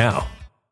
now.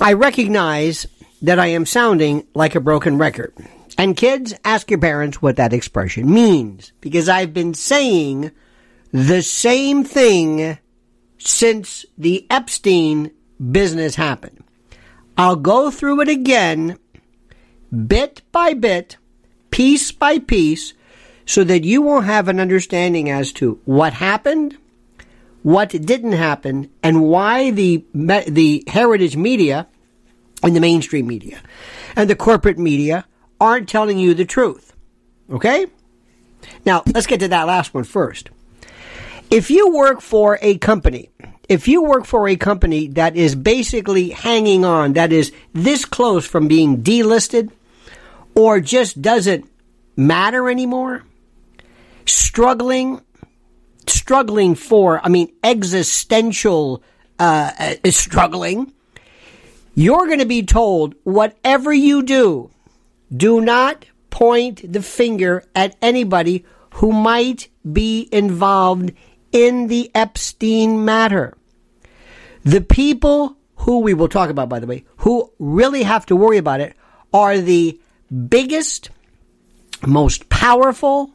I recognize that I am sounding like a broken record. And kids, ask your parents what that expression means. Because I've been saying the same thing since the Epstein business happened. I'll go through it again, bit by bit, piece by piece, so that you will have an understanding as to what happened, what didn't happen, and why the the heritage media and the mainstream media and the corporate media aren't telling you the truth. Okay? Now, let's get to that last one first. If you work for a company, if you work for a company that is basically hanging on, that is this close from being delisted, or just doesn't matter anymore, struggling, struggling for, I mean, existential uh, uh, struggling, you're going to be told whatever you do, do not point the finger at anybody who might be involved in the Epstein matter. The people who we will talk about, by the way, who really have to worry about it are the biggest, most powerful,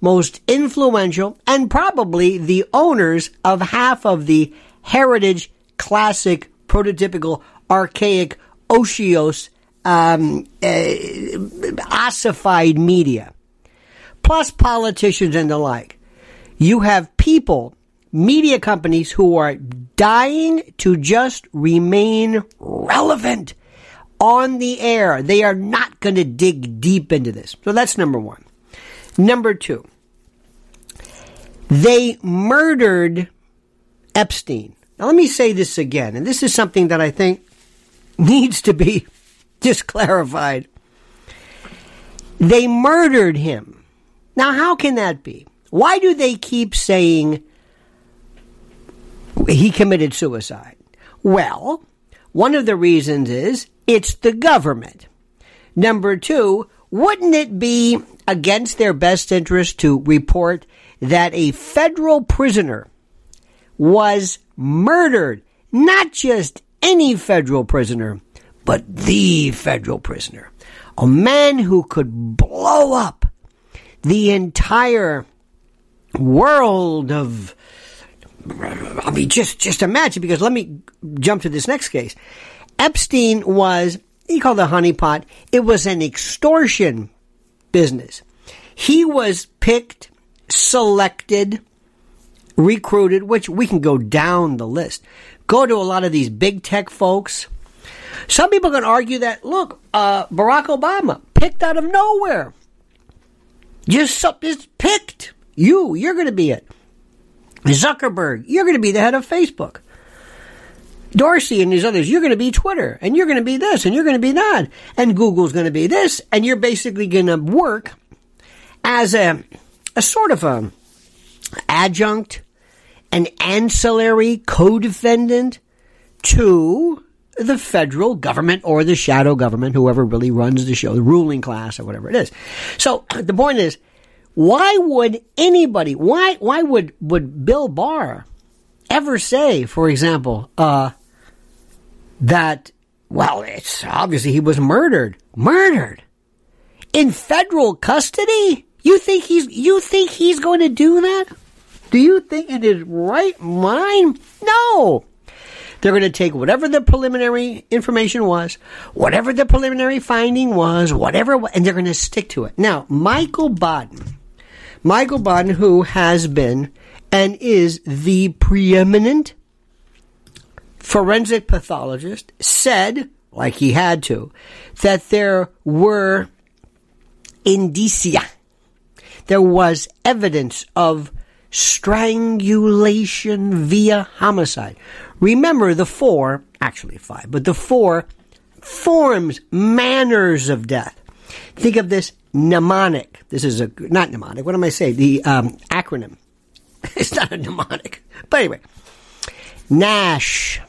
most influential, and probably the owners of half of the heritage, classic, prototypical, archaic, otiose, um, uh, ossified media, plus politicians and the like. You have people, media companies who are dying to just remain relevant on the air. They are not going to dig deep into this. So that's number one. Number two, they murdered Epstein. Now, let me say this again, and this is something that I think needs to be just clarified. They murdered him. Now, how can that be? Why do they keep saying he committed suicide? Well, one of the reasons is it's the government. Number two, wouldn't it be against their best interest to report that a federal prisoner was murdered? Not just any federal prisoner, but the federal prisoner. A man who could blow up the entire world of I mean just just imagine because let me jump to this next case. Epstein was he called a honeypot. It was an extortion business. He was picked, selected, recruited, which we can go down the list. Go to a lot of these big tech folks. Some people can argue that, look, uh, Barack Obama picked out of nowhere. Just, just picked. You, you're going to be it. Zuckerberg, you're going to be the head of Facebook. Dorsey and these others, you're going to be Twitter, and you're going to be this, and you're going to be that, and Google's going to be this, and you're basically going to work as a, a sort of a adjunct, an ancillary co-defendant to the federal government or the shadow government, whoever really runs the show, the ruling class or whatever it is. So the point is, why would anybody, why, why would, would Bill Barr ever say, for example, uh, that, well, it's obviously he was murdered. Murdered. In federal custody? You think he's, you think he's going to do that? Do you think in his right mind? No. They're going to take whatever the preliminary information was, whatever the preliminary finding was, whatever, and they're going to stick to it. Now, Michael Baden, Michael Baden, who has been and is the preeminent forensic pathologist, said, like he had to, that there were indicia. There was evidence of strangulation via homicide. Remember the four, actually five, but the four forms, manners of death. Think of this mnemonic. This is a, not mnemonic, what am I saying? The um, acronym. it's not a mnemonic. But anyway, NASH.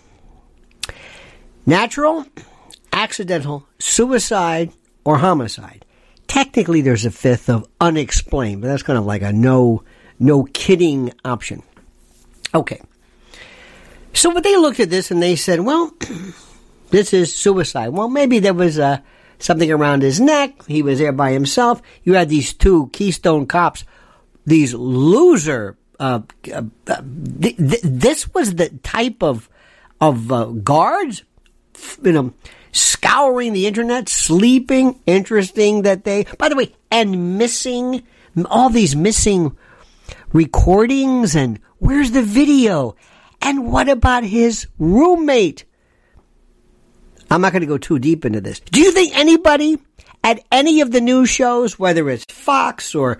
Natural, accidental, suicide, or homicide. Technically, there's a fifth of unexplained, but that's kind of like a no, no kidding option. Okay. So, but they looked at this and they said, well, this is suicide. Well, maybe there was uh, something around his neck. He was there by himself. You had these two Keystone cops, these loser. Uh, uh, th- th- this was the type of of uh, guards, you know, scouring the internet, sleeping. Interesting that they, by the way, and missing all these missing recordings and where's the video? And what about his roommate? I'm not going to go too deep into this. Do you think anybody at any of the news shows, whether it's Fox or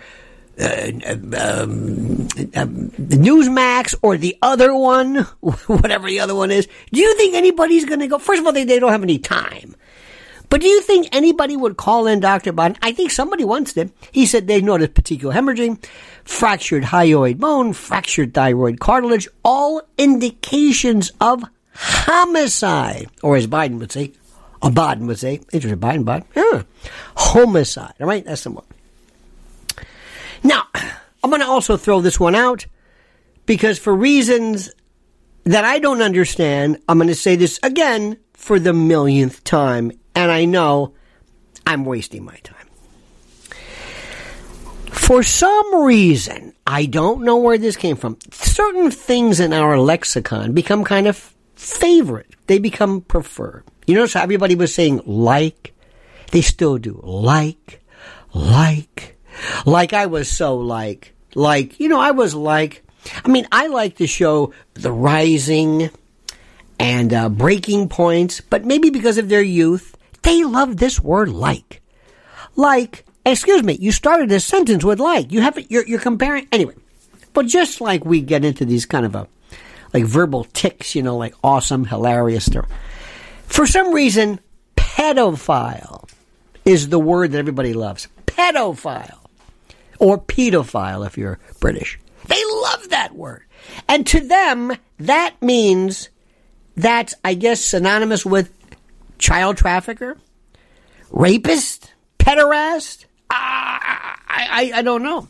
um, um, Newsmax or the other one, whatever the other one is, do you think anybody's going to go? First of all, they, they don't have any time. But do you think anybody would call in Dr. Baden? I think somebody once did. He said they noticed petechial hemorrhaging, fractured hyoid bone, fractured thyroid cartilage, all indications of homicide. Or as Biden would say, a Biden would say, interesting, Biden, Biden, yeah, homicide. All right, that's the one. Now, I'm going to also throw this one out because for reasons that I don't understand, I'm going to say this again for the millionth time. And I know I'm wasting my time. For some reason, I don't know where this came from. Certain things in our lexicon become kind of favorite. They become preferred. You notice how everybody was saying like? They still do. Like, like, like I was so like, like, you know, I was like, I mean, I like the show The Rising and uh, Breaking Points, but maybe because of their youth, they love this word like. Like, excuse me, you started a sentence with like. You have you're, you're comparing anyway. But just like we get into these kind of a like verbal ticks, you know, like awesome, hilarious. For some reason, pedophile is the word that everybody loves. Pedophile. Or pedophile if you're British. They love that word. And to them, that means that's, I guess, synonymous with child trafficker, rapist, pederast. I, I, I don't know.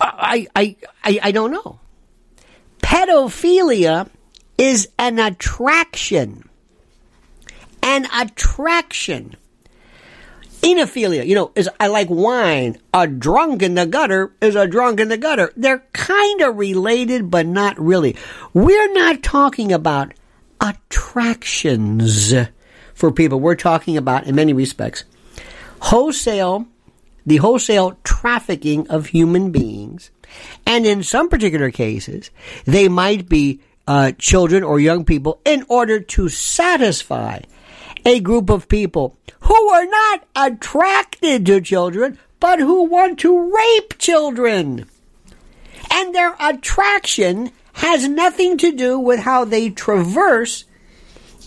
I, I, I, I don't know. Pedophilia is an attraction. An attraction. Enophilia, you know, is I like wine. A drunk in the gutter is a drunk in the gutter. They're kind of related, but not really. We're not talking about attractions for people. We're talking about, in many respects, wholesale, the wholesale trafficking of human beings. And in some particular cases, they might be uh, children or young people in order to satisfy a group of people who are not attracted to children, but who want to rape children. And their attraction has nothing to do with how they traverse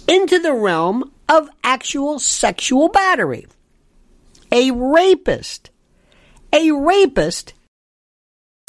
into the realm of actual sexual battery. A rapist, a rapist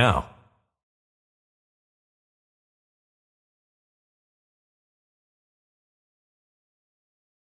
now.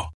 now.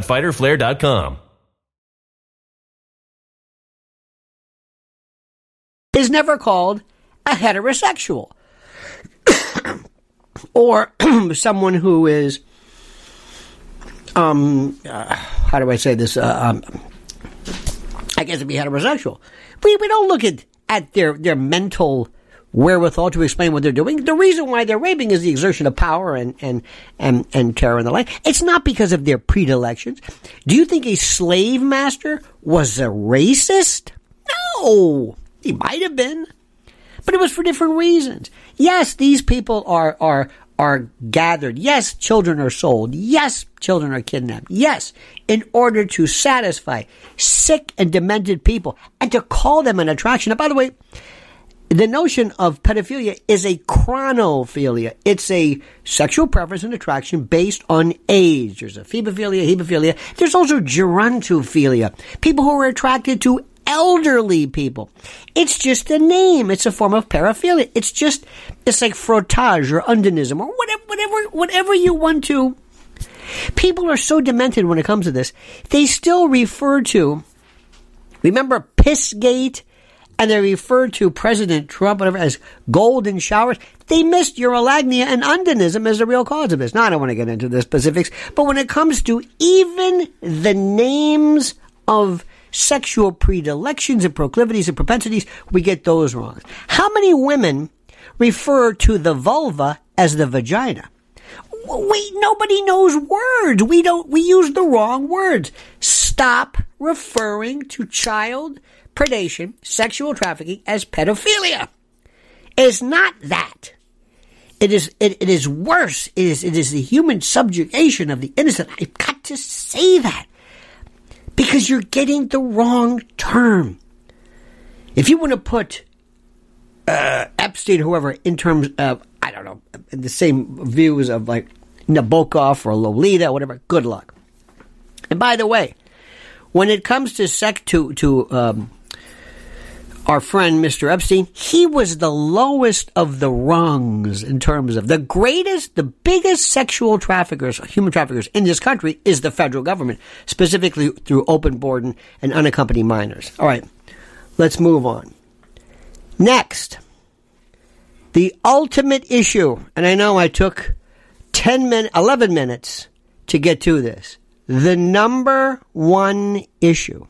www.fighterflare.com. is never called a heterosexual or someone who is um uh, how do I say this uh, um, I guess it'd be heterosexual. We we don't look at at their their mental wherewithal to explain what they're doing. The reason why they're raping is the exertion of power and and and, and terror and the like. It's not because of their predilections. Do you think a slave master was a racist? No. He might have been. But it was for different reasons. Yes, these people are are are gathered. Yes, children are sold. Yes, children are kidnapped. Yes, in order to satisfy sick and demented people and to call them an attraction. And by the way, the notion of pedophilia is a chronophilia. It's a sexual preference and attraction based on age. There's a phebophilia, hebophilia. There's also gerontophilia. People who are attracted to elderly people. It's just a name. It's a form of paraphilia. It's just, it's like frottage or undinism or whatever, whatever, whatever you want to. People are so demented when it comes to this. They still refer to, remember Pissgate? And they refer to President Trump, whatever, as golden showers. They missed urolagnia and undinism as the real cause of this. Now, I don't want to get into the specifics, but when it comes to even the names of sexual predilections and proclivities and propensities, we get those wrong. How many women refer to the vulva as the vagina? We, nobody knows words. We don't, we use the wrong words. Stop referring to child predation, sexual trafficking as pedophilia. It's not that. It is, it, it is worse. It is, it is the human subjugation of the innocent. I've got to say that because you're getting the wrong term. If you want to put uh, Epstein, whoever, in terms of, I don't know, the same views of like Nabokov or Lolita, whatever, good luck. And by the way, when it comes to sec to to um, our friend Mr. Epstein, he was the lowest of the rungs in terms of the greatest, the biggest sexual traffickers, human traffickers in this country is the federal government, specifically through open board and, unaccompanied minors. All right, let's move on. Next, the ultimate issue, and I know I took 10 minutes, 11 minutes to get to this. The number one issue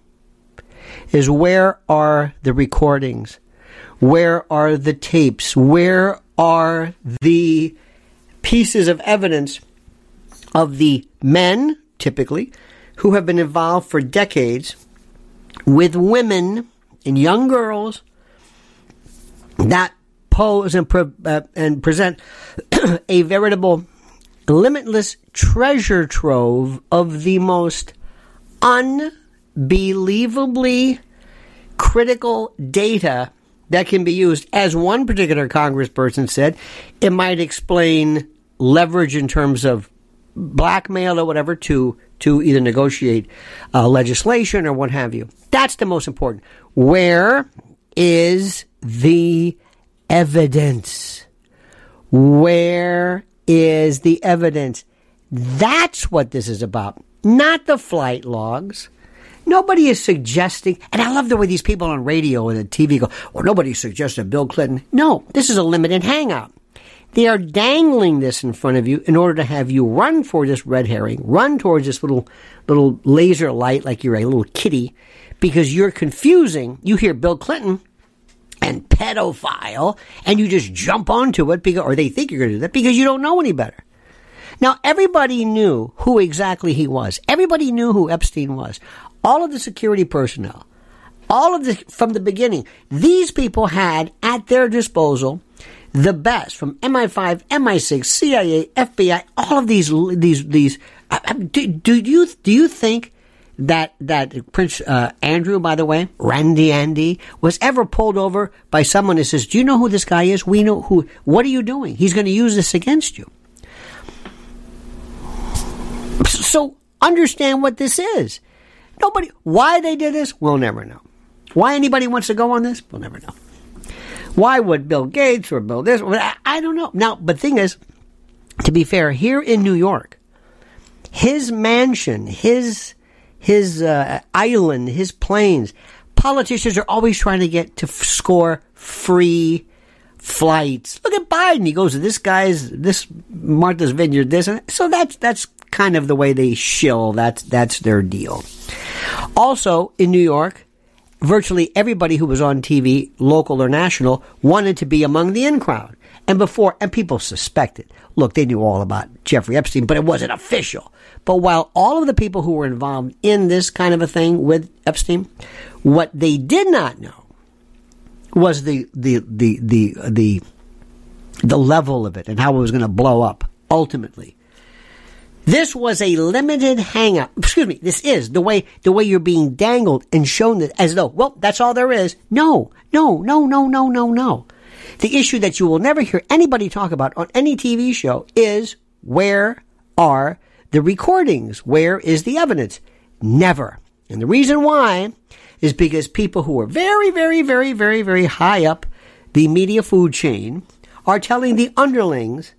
is where are the recordings? Where are the tapes? Where are the pieces of evidence of the men, typically, who have been involved for decades with women and young girls that pose and, pre- uh, and present a veritable limitless treasure trove of the most un believably critical data that can be used. As one particular congressperson said, it might explain leverage in terms of blackmail or whatever to to either negotiate uh, legislation or what have you. That's the most important. Where is the evidence? Where is the evidence? That's what this is about, not the flight logs Nobody is suggesting, and I love the way these people on radio and the TV go, well, nobody suggested Bill Clinton. No, this is a limited hangout. They are dangling this in front of you in order to have you run for this red herring, run towards this little little laser light like you're a little kitty, because you're confusing. You hear Bill Clinton and pedophile, and you just jump onto it because, or they think you're going to do that because you don't know any better. Now, everybody knew who exactly he was. Everybody knew who Epstein was. All of the security personnel, all of the, from the beginning, these people had at their disposal the best from MI5, MI6, CIA, FBI, all of these, these, these. Uh, uh, do, do you, do you think that that Prince uh, Andrew, by the way, Randy Andy, was ever pulled over by someone that says, "Do you know who this guy is? We know who. What are you doing? He's going to use this against you." So understand what this is. Nobody. Why they did this, we'll never know. Why anybody wants to go on this, we'll never know. Why would Bill Gates or Bill this? I don't know. Now, but thing is, to be fair, here in New York, his mansion, his his uh, island, his planes. Politicians are always trying to get to f- score free flights. Look at Biden. He goes to this guy's, this Martha's Vineyard, this. And that. so that's, that's kind of the way they shill. That's, that's their deal. Also, in New York, virtually everybody who was on TV, local or national, wanted to be among the in crowd. And before, and people suspected. Look, they knew all about Jeffrey Epstein, but it wasn't official. But while all of the people who were involved in this kind of a thing with Epstein, what they did not know was the the the the the, the level of it and how it was going to blow up ultimately. This was a limited hangout. Excuse me. This is the way the way you're being dangled and shown that as though well that's all there is. No, no, no, no, no, no, no. The issue that you will never hear anybody talk about on any TV show is where are the recordings? Where is the evidence? Never. And the reason why is because people who are very, very, very, very, very high up the media food chain are telling the underlings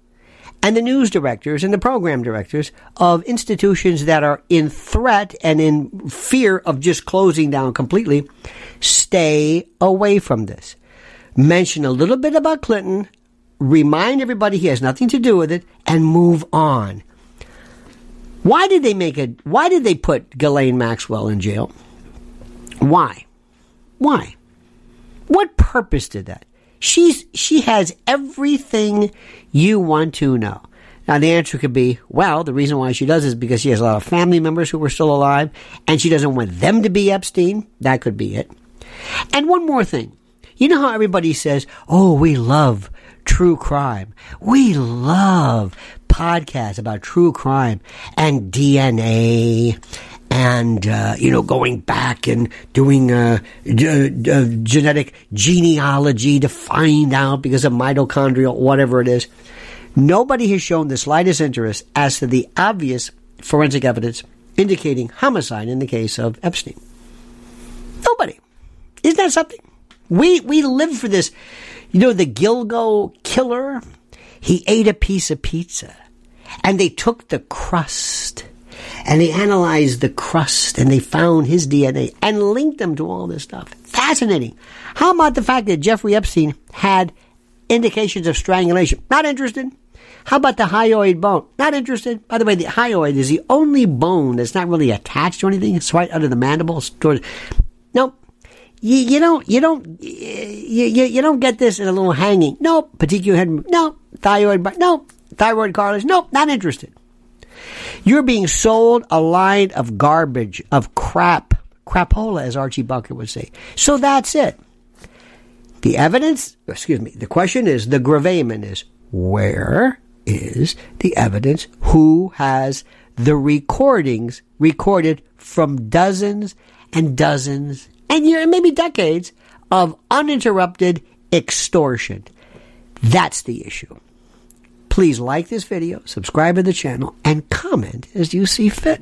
and the news directors and the program directors of institutions that are in threat and in fear of just closing down completely, stay away from this. Mention a little bit about Clinton, remind everybody he has nothing to do with it, and move on. Why did they make it? Why did they put Ghislaine Maxwell in jail? Why? Why? What purpose did that? She's she has everything you want to know. Now the answer could be, well, the reason why she does is because she has a lot of family members who are still alive, and she doesn't want them to be Epstein. That could be it. And one more thing. You know how everybody says, oh, we love true crime. We love podcasts about true crime and DNA and uh, you know going back and doing uh, uh, genetic genealogy to find out because of mitochondrial whatever it is. Nobody has shown the slightest interest as to the obvious forensic evidence indicating homicide in the case of Epstein. Nobody. Isn't that something? We we live for this. You know the Gilgo killer. He ate a piece of pizza, and they took the crust and they analyzed the crust and they found his DNA and linked them to all this stuff. Fascinating. How about the fact that Jeffrey Epstein had indications of strangulation? Not interested. How about the hyoid bone? Not interested. By the way, the hyoid is the only bone that's not really attached to anything. It's right under the mandible. Nope. You, you don't you don't you, you, don't get this in a little hanging. Nope. Petechial head. No. Thyroid. No. Thyroid cartilage. Nope. Not interested. You're being sold a line of garbage, of crap, crapola, as Archie Bunker would say. So that's it. The evidence, excuse me, the question is, the gravamen is, where is the evidence? Who has the recordings recorded from dozens and dozens and year, maybe decades of uninterrupted extortion? That's the issue. Please like this video, subscribe to the channel, and comment as you see fit.